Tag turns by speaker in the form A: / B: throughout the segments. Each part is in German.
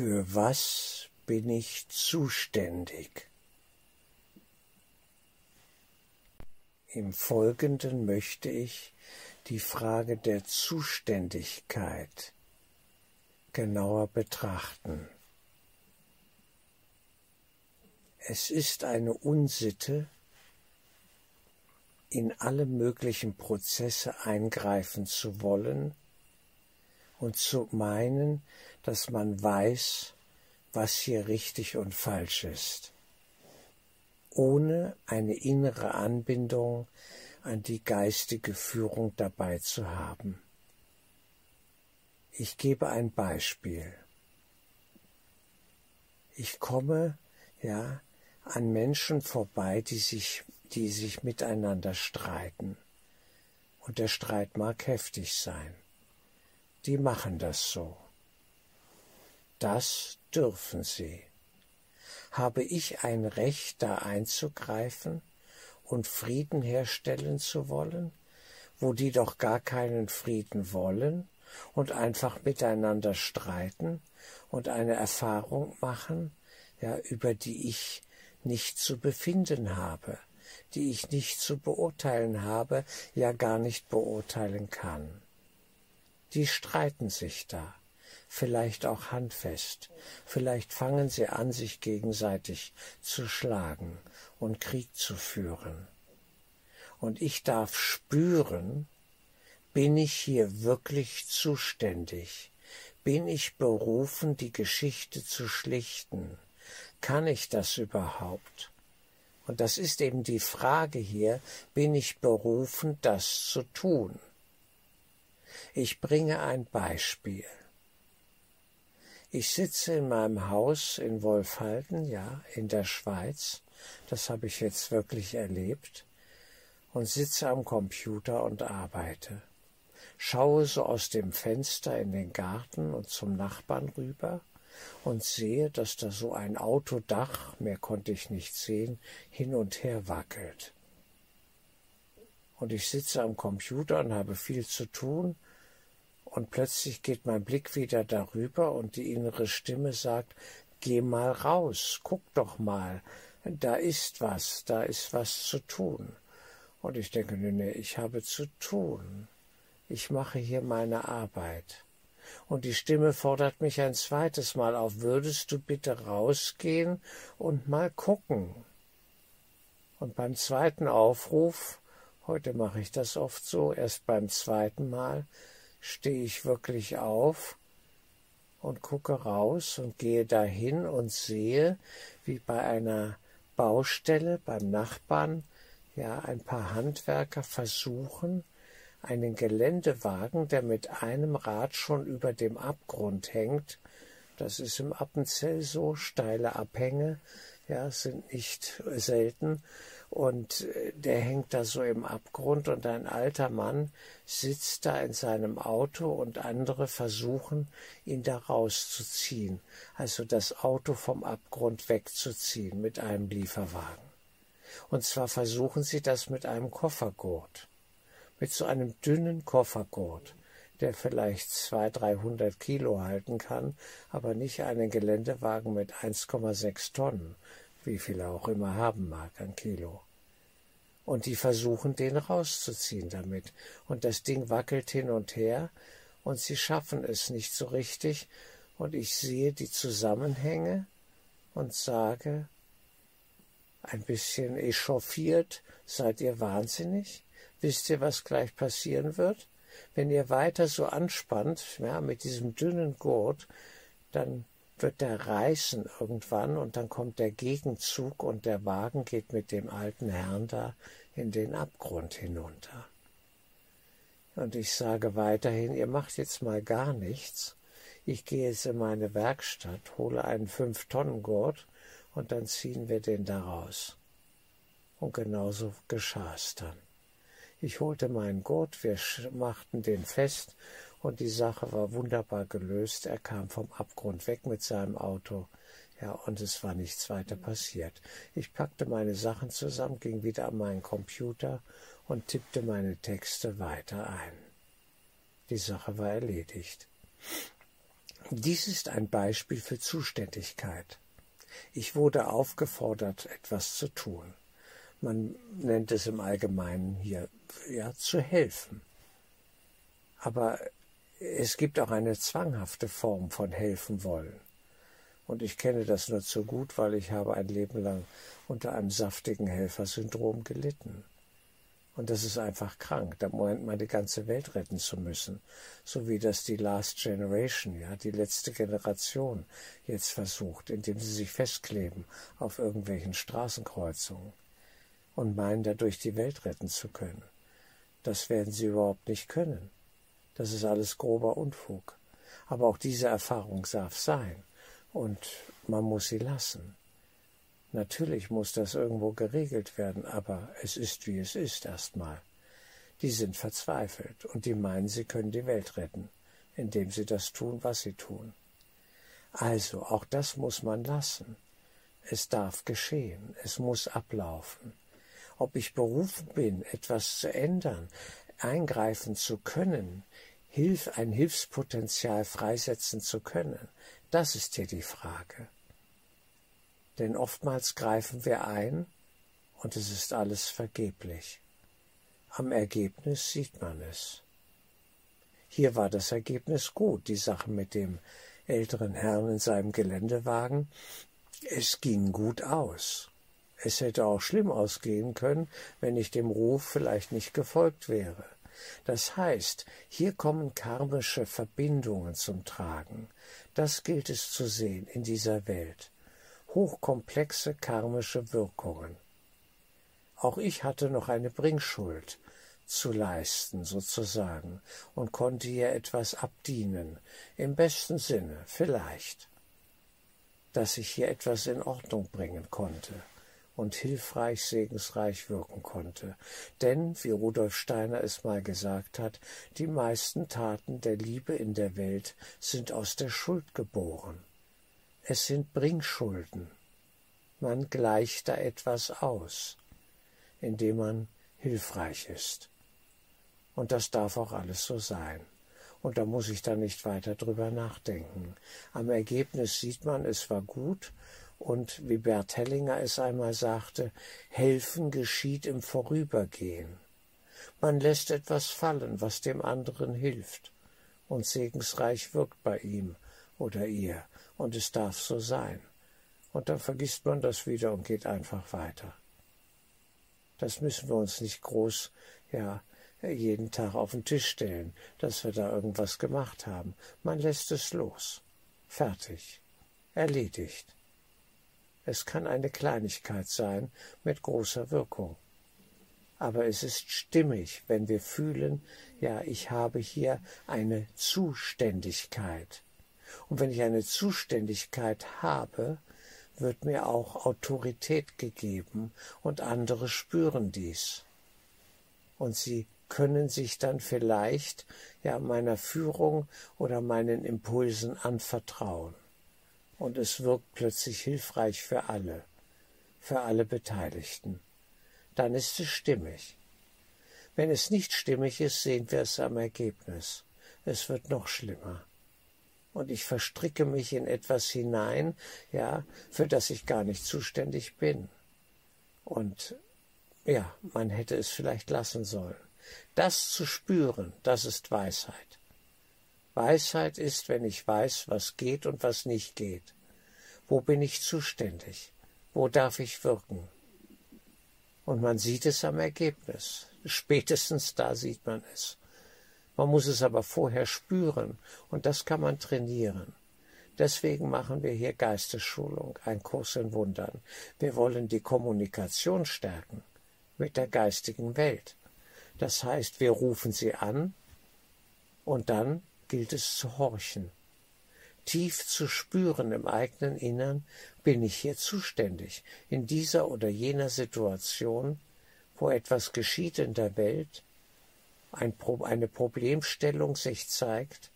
A: Für was bin ich zuständig? Im Folgenden möchte ich die Frage der Zuständigkeit genauer betrachten. Es ist eine Unsitte, in alle möglichen Prozesse eingreifen zu wollen und zu meinen, dass man weiß, was hier richtig und falsch ist, ohne eine innere Anbindung an die geistige Führung dabei zu haben. Ich gebe ein Beispiel. Ich komme ja an Menschen vorbei, die sich, die sich miteinander streiten. Und der Streit mag heftig sein. Die machen das so. Das dürfen sie. Habe ich ein Recht, da einzugreifen und Frieden herstellen zu wollen, wo die doch gar keinen Frieden wollen und einfach miteinander streiten und eine Erfahrung machen, ja, über die ich nicht zu befinden habe, die ich nicht zu beurteilen habe, ja gar nicht beurteilen kann. Die streiten sich da vielleicht auch handfest, vielleicht fangen sie an, sich gegenseitig zu schlagen und Krieg zu führen. Und ich darf spüren, bin ich hier wirklich zuständig? Bin ich berufen, die Geschichte zu schlichten? Kann ich das überhaupt? Und das ist eben die Frage hier, bin ich berufen, das zu tun? Ich bringe ein Beispiel. Ich sitze in meinem Haus in Wolfhalten, ja, in der Schweiz. Das habe ich jetzt wirklich erlebt. Und sitze am Computer und arbeite. Schaue so aus dem Fenster in den Garten und zum Nachbarn rüber und sehe, dass da so ein Autodach, mehr konnte ich nicht sehen, hin und her wackelt. Und ich sitze am Computer und habe viel zu tun und plötzlich geht mein Blick wieder darüber und die innere Stimme sagt, geh mal raus, guck doch mal, da ist was, da ist was zu tun. Und ich denke, nee, nee, ich habe zu tun. Ich mache hier meine Arbeit. Und die Stimme fordert mich ein zweites Mal auf, würdest du bitte rausgehen und mal gucken. Und beim zweiten Aufruf, heute mache ich das oft so, erst beim zweiten Mal, stehe ich wirklich auf und gucke raus und gehe dahin und sehe, wie bei einer Baustelle beim Nachbarn ja ein paar Handwerker versuchen, einen Geländewagen, der mit einem Rad schon über dem Abgrund hängt, das ist im Appenzell so, steile Abhänge, ja, sind nicht selten, und äh, der hängt da so im Abgrund und ein alter Mann sitzt da in seinem Auto und andere versuchen, ihn da rauszuziehen, also das Auto vom Abgrund wegzuziehen mit einem Lieferwagen. Und zwar versuchen sie das mit einem Koffergurt, mit so einem dünnen Koffergurt, der vielleicht zwei, dreihundert Kilo halten kann, aber nicht einen Geländewagen mit 1,6 Tonnen wie viel er auch immer haben mag an Kilo. Und die versuchen, den rauszuziehen damit. Und das Ding wackelt hin und her, und sie schaffen es nicht so richtig, und ich sehe die Zusammenhänge und sage, ein bisschen echauffiert, seid ihr wahnsinnig? Wisst ihr, was gleich passieren wird? Wenn ihr weiter so anspannt, ja, mit diesem dünnen Gurt, dann wird der reißen irgendwann und dann kommt der Gegenzug und der Wagen geht mit dem alten Herrn da in den Abgrund hinunter. Und ich sage weiterhin, ihr macht jetzt mal gar nichts. Ich gehe jetzt in meine Werkstatt, hole einen Fünf-Tonnen-Gurt und dann ziehen wir den da raus. Und genauso geschah es dann. Ich holte meinen Gurt, wir machten den fest und die Sache war wunderbar gelöst. Er kam vom Abgrund weg mit seinem Auto. Ja, und es war nichts weiter passiert. Ich packte meine Sachen zusammen, ging wieder an meinen Computer und tippte meine Texte weiter ein. Die Sache war erledigt. Dies ist ein Beispiel für Zuständigkeit. Ich wurde aufgefordert, etwas zu tun. Man nennt es im Allgemeinen hier, ja, zu helfen. Aber es gibt auch eine zwanghafte Form von helfen wollen. Und ich kenne das nur zu gut, weil ich habe ein Leben lang unter einem saftigen Helfersyndrom gelitten. Und das ist einfach krank. Da meint man, die ganze Welt retten zu müssen. So wie das die Last Generation, ja, die letzte Generation jetzt versucht, indem sie sich festkleben auf irgendwelchen Straßenkreuzungen und meinen, dadurch die Welt retten zu können. Das werden sie überhaupt nicht können. Das ist alles grober Unfug. Aber auch diese Erfahrung darf sein. Und man muss sie lassen. Natürlich muss das irgendwo geregelt werden, aber es ist wie es ist erstmal. Die sind verzweifelt und die meinen, sie können die Welt retten, indem sie das tun, was sie tun. Also, auch das muss man lassen. Es darf geschehen, es muss ablaufen. Ob ich berufen bin, etwas zu ändern, eingreifen zu können, Hilf, ein Hilfspotenzial freisetzen zu können, das ist hier die Frage. Denn oftmals greifen wir ein und es ist alles vergeblich. Am Ergebnis sieht man es. Hier war das Ergebnis gut, die Sache mit dem älteren Herrn in seinem Geländewagen. Es ging gut aus. Es hätte auch schlimm ausgehen können, wenn ich dem Ruf vielleicht nicht gefolgt wäre. Das heißt, hier kommen karmische Verbindungen zum Tragen. Das gilt es zu sehen in dieser Welt hochkomplexe karmische Wirkungen. Auch ich hatte noch eine Bringschuld zu leisten, sozusagen, und konnte ihr etwas abdienen, im besten Sinne, vielleicht, dass ich hier etwas in Ordnung bringen konnte und hilfreich, segensreich wirken konnte. Denn, wie Rudolf Steiner es mal gesagt hat, die meisten Taten der Liebe in der Welt sind aus der Schuld geboren. Es sind Bringschulden. Man gleicht da etwas aus, indem man hilfreich ist. Und das darf auch alles so sein. Und da muss ich dann nicht weiter drüber nachdenken. Am Ergebnis sieht man, es war gut. Und wie Bert Hellinger es einmal sagte, helfen geschieht im Vorübergehen. Man lässt etwas fallen, was dem anderen hilft. Und segensreich wirkt bei ihm oder ihr und es darf so sein. Und dann vergisst man das wieder und geht einfach weiter. Das müssen wir uns nicht groß, ja, jeden Tag auf den Tisch stellen, dass wir da irgendwas gemacht haben. Man lässt es los. Fertig. Erledigt. Es kann eine Kleinigkeit sein mit großer Wirkung. Aber es ist stimmig, wenn wir fühlen, ja, ich habe hier eine Zuständigkeit. Und wenn ich eine Zuständigkeit habe, wird mir auch Autorität gegeben und andere spüren dies. Und sie können sich dann vielleicht ja meiner Führung oder meinen Impulsen anvertrauen. Und es wirkt plötzlich hilfreich für alle, für alle Beteiligten. Dann ist es stimmig. Wenn es nicht stimmig ist, sehen wir es am Ergebnis. Es wird noch schlimmer und ich verstricke mich in etwas hinein, ja, für das ich gar nicht zuständig bin. Und ja, man hätte es vielleicht lassen sollen. Das zu spüren, das ist Weisheit. Weisheit ist, wenn ich weiß, was geht und was nicht geht. Wo bin ich zuständig? Wo darf ich wirken? Und man sieht es am Ergebnis. Spätestens da sieht man es. Man muss es aber vorher spüren und das kann man trainieren. Deswegen machen wir hier Geistesschulung, ein Kurs in Wundern. Wir wollen die Kommunikation stärken mit der geistigen Welt. Das heißt, wir rufen sie an und dann gilt es zu horchen. Tief zu spüren im eigenen Innern, bin ich hier zuständig, in dieser oder jener Situation, wo etwas geschieht in der Welt, ein, eine Problemstellung sich zeigt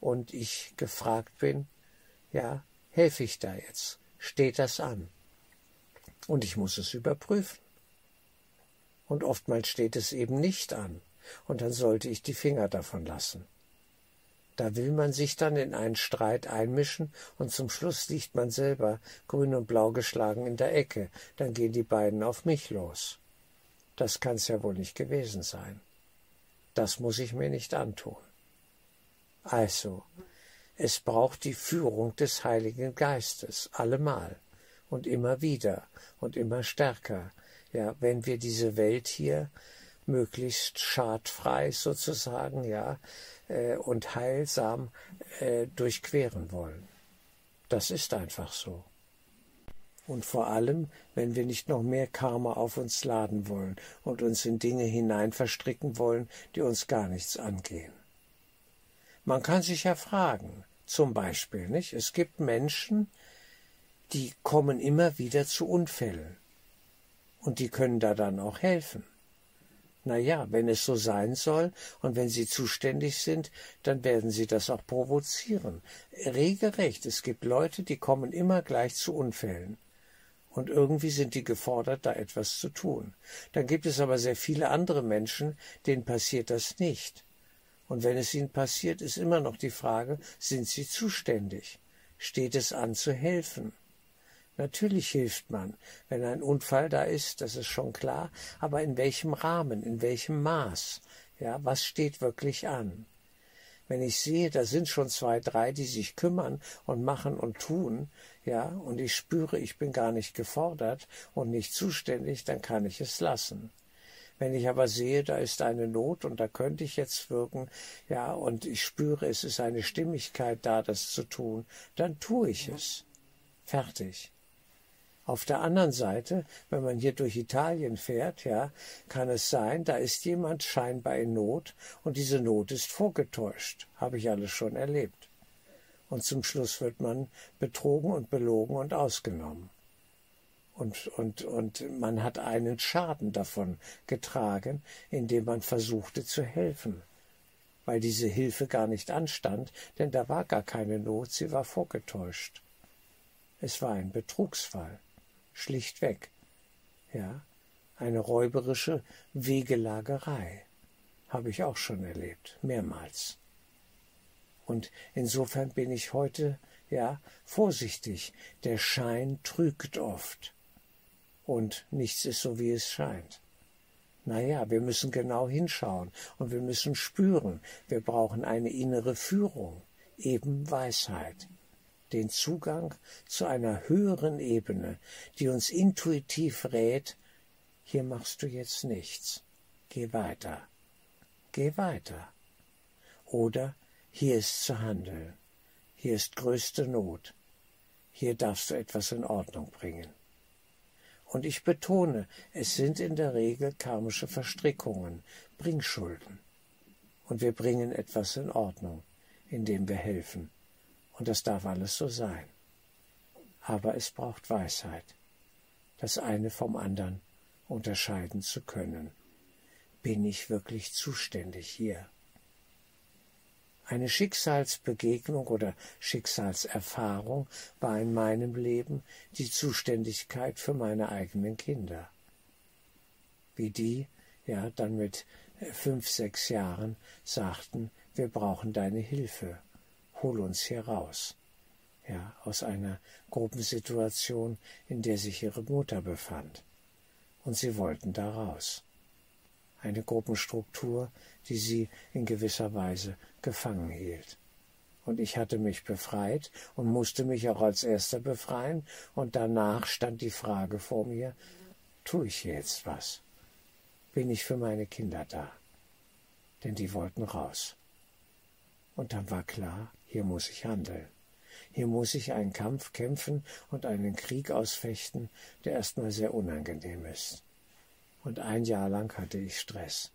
A: und ich gefragt bin, ja, helfe ich da jetzt? Steht das an? Und ich muss es überprüfen. Und oftmals steht es eben nicht an. Und dann sollte ich die Finger davon lassen. Da will man sich dann in einen Streit einmischen und zum Schluss liegt man selber grün und blau geschlagen in der Ecke. Dann gehen die beiden auf mich los. Das kann's ja wohl nicht gewesen sein. Das muss ich mir nicht antun. Also, es braucht die Führung des Heiligen Geistes, allemal und immer wieder und immer stärker. Ja, wenn wir diese Welt hier möglichst schadfrei sozusagen, ja, äh, und heilsam äh, durchqueren wollen. Das ist einfach so. Und vor allem, wenn wir nicht noch mehr Karma auf uns laden wollen und uns in Dinge hinein verstricken wollen, die uns gar nichts angehen. Man kann sich ja fragen, zum Beispiel, nicht? Es gibt Menschen, die kommen immer wieder zu Unfällen. Und die können da dann auch helfen. Na ja, wenn es so sein soll und wenn Sie zuständig sind, dann werden Sie das auch provozieren. Regelrecht. Es gibt Leute, die kommen immer gleich zu Unfällen. Und irgendwie sind die gefordert, da etwas zu tun. Dann gibt es aber sehr viele andere Menschen, denen passiert das nicht. Und wenn es ihnen passiert, ist immer noch die Frage, sind sie zuständig? Steht es an zu helfen? Natürlich hilft man, wenn ein Unfall da ist, das ist schon klar, aber in welchem Rahmen, in welchem Maß? Ja, was steht wirklich an? Wenn ich sehe, da sind schon zwei, drei, die sich kümmern und machen und tun, ja, und ich spüre, ich bin gar nicht gefordert und nicht zuständig, dann kann ich es lassen. Wenn ich aber sehe, da ist eine Not und da könnte ich jetzt wirken, ja, und ich spüre, es ist eine Stimmigkeit da, das zu tun, dann tue ich es. Fertig. Auf der anderen Seite, wenn man hier durch Italien fährt, ja, kann es sein, da ist jemand scheinbar in Not und diese Not ist vorgetäuscht. Habe ich alles schon erlebt. Und zum Schluss wird man betrogen und belogen und ausgenommen. Und, und, und man hat einen Schaden davon getragen, indem man versuchte zu helfen, weil diese Hilfe gar nicht anstand, denn da war gar keine Not, sie war vorgetäuscht. Es war ein Betrugsfall schlichtweg. Ja, eine räuberische Wegelagerei habe ich auch schon erlebt, mehrmals. Und insofern bin ich heute, ja, vorsichtig. Der Schein trügt oft. Und nichts ist so, wie es scheint. Naja, wir müssen genau hinschauen und wir müssen spüren. Wir brauchen eine innere Führung, eben Weisheit den Zugang zu einer höheren Ebene, die uns intuitiv rät, hier machst du jetzt nichts, geh weiter, geh weiter. Oder hier ist zu handeln, hier ist größte Not, hier darfst du etwas in Ordnung bringen. Und ich betone, es sind in der Regel karmische Verstrickungen, Bringschulden. Und wir bringen etwas in Ordnung, indem wir helfen. Und das darf alles so sein. Aber es braucht Weisheit, das eine vom anderen unterscheiden zu können. Bin ich wirklich zuständig hier? Eine Schicksalsbegegnung oder Schicksalserfahrung war in meinem Leben die Zuständigkeit für meine eigenen Kinder. Wie die, ja, dann mit fünf, sechs Jahren sagten, wir brauchen deine Hilfe hol uns hier raus. Ja, aus einer Gruppensituation, in der sich ihre Mutter befand. Und sie wollten da raus. Eine Gruppenstruktur, die sie in gewisser Weise gefangen hielt. Und ich hatte mich befreit und musste mich auch als erster befreien, und danach stand die Frage vor mir, tue ich jetzt was? Bin ich für meine Kinder da? Denn die wollten raus. Und dann war klar, hier muss ich handeln. Hier muss ich einen Kampf kämpfen und einen Krieg ausfechten, der erstmal sehr unangenehm ist. Und ein Jahr lang hatte ich Stress,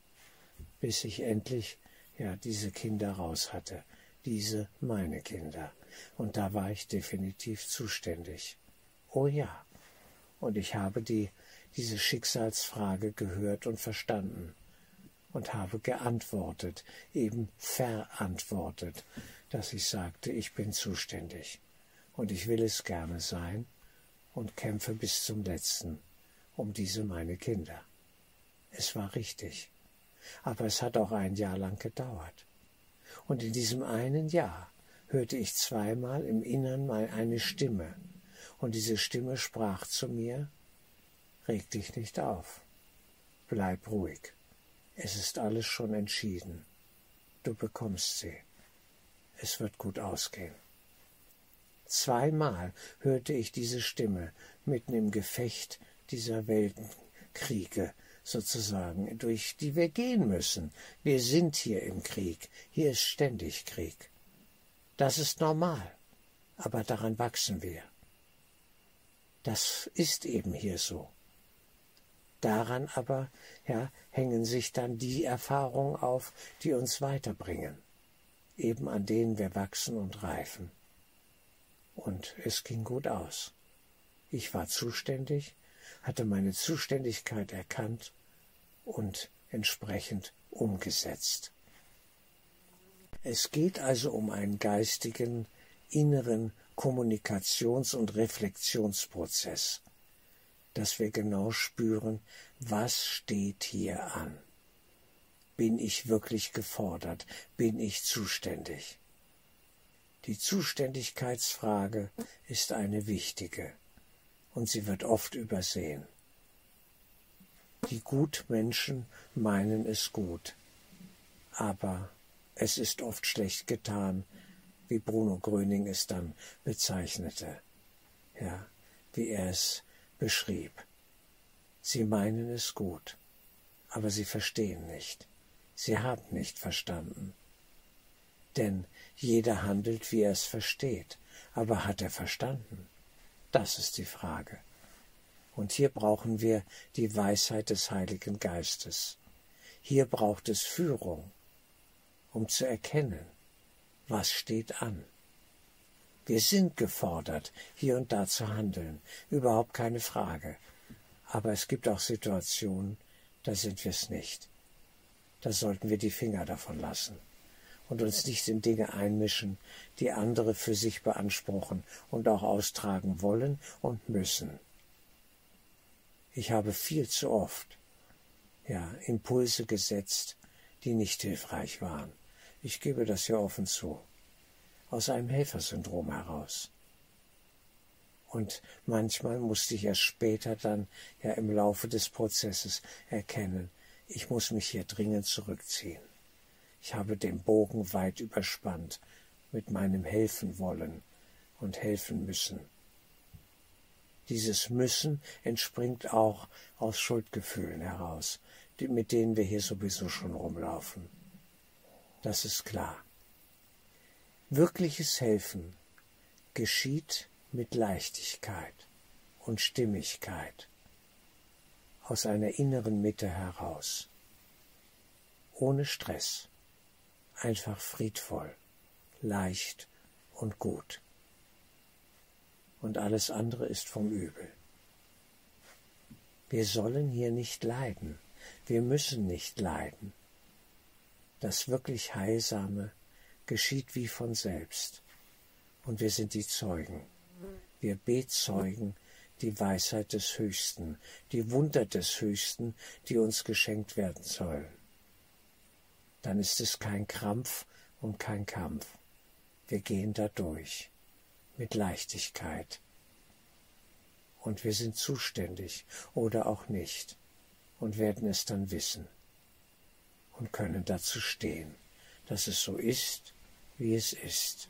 A: bis ich endlich ja diese Kinder raus hatte, diese meine Kinder. Und da war ich definitiv zuständig. Oh ja. Und ich habe die diese Schicksalsfrage gehört und verstanden und habe geantwortet, eben verantwortet, dass ich sagte, ich bin zuständig und ich will es gerne sein und kämpfe bis zum letzten um diese meine Kinder. Es war richtig, aber es hat auch ein Jahr lang gedauert. Und in diesem einen Jahr hörte ich zweimal im Innern mal eine Stimme, und diese Stimme sprach zu mir, Reg dich nicht auf, bleib ruhig, es ist alles schon entschieden, du bekommst sie, es wird gut ausgehen. Zweimal hörte ich diese Stimme mitten im Gefecht dieser Weltenkriege sozusagen, durch die wir gehen müssen. Wir sind hier im Krieg, hier ist ständig Krieg. Das ist normal, aber daran wachsen wir. Das ist eben hier so. Daran aber ja, hängen sich dann die Erfahrungen auf, die uns weiterbringen, eben an denen wir wachsen und reifen und es ging gut aus. Ich war zuständig, hatte meine Zuständigkeit erkannt und entsprechend umgesetzt. Es geht also um einen geistigen, inneren Kommunikations- und Reflexionsprozess, dass wir genau spüren, was steht hier an. Bin ich wirklich gefordert? Bin ich zuständig? Die Zuständigkeitsfrage ist eine wichtige und sie wird oft übersehen. Die Gutmenschen meinen es gut, aber es ist oft schlecht getan, wie Bruno Gröning es dann bezeichnete, ja, wie er es beschrieb. Sie meinen es gut, aber sie verstehen nicht. Sie haben nicht verstanden. Denn jeder handelt, wie er es versteht. Aber hat er verstanden? Das ist die Frage. Und hier brauchen wir die Weisheit des Heiligen Geistes. Hier braucht es Führung, um zu erkennen, was steht an. Wir sind gefordert, hier und da zu handeln, überhaupt keine Frage. Aber es gibt auch Situationen, da sind wir es nicht. Da sollten wir die Finger davon lassen und uns nicht in Dinge einmischen, die andere für sich beanspruchen und auch austragen wollen und müssen. Ich habe viel zu oft ja, Impulse gesetzt, die nicht hilfreich waren. Ich gebe das ja offen zu. Aus einem Helfersyndrom heraus. Und manchmal musste ich erst später dann ja im Laufe des Prozesses erkennen, ich muss mich hier dringend zurückziehen. Ich habe den Bogen weit überspannt mit meinem helfen wollen und helfen müssen. Dieses Müssen entspringt auch aus Schuldgefühlen heraus, mit denen wir hier sowieso schon rumlaufen. Das ist klar. Wirkliches Helfen geschieht mit Leichtigkeit und Stimmigkeit aus einer inneren Mitte heraus, ohne Stress einfach friedvoll, leicht und gut. Und alles andere ist vom Übel. Wir sollen hier nicht leiden, wir müssen nicht leiden. Das wirklich Heilsame geschieht wie von selbst. Und wir sind die Zeugen. Wir bezeugen die Weisheit des Höchsten, die Wunder des Höchsten, die uns geschenkt werden sollen dann ist es kein Krampf und kein Kampf. Wir gehen da durch mit Leichtigkeit. Und wir sind zuständig oder auch nicht und werden es dann wissen und können dazu stehen, dass es so ist, wie es ist.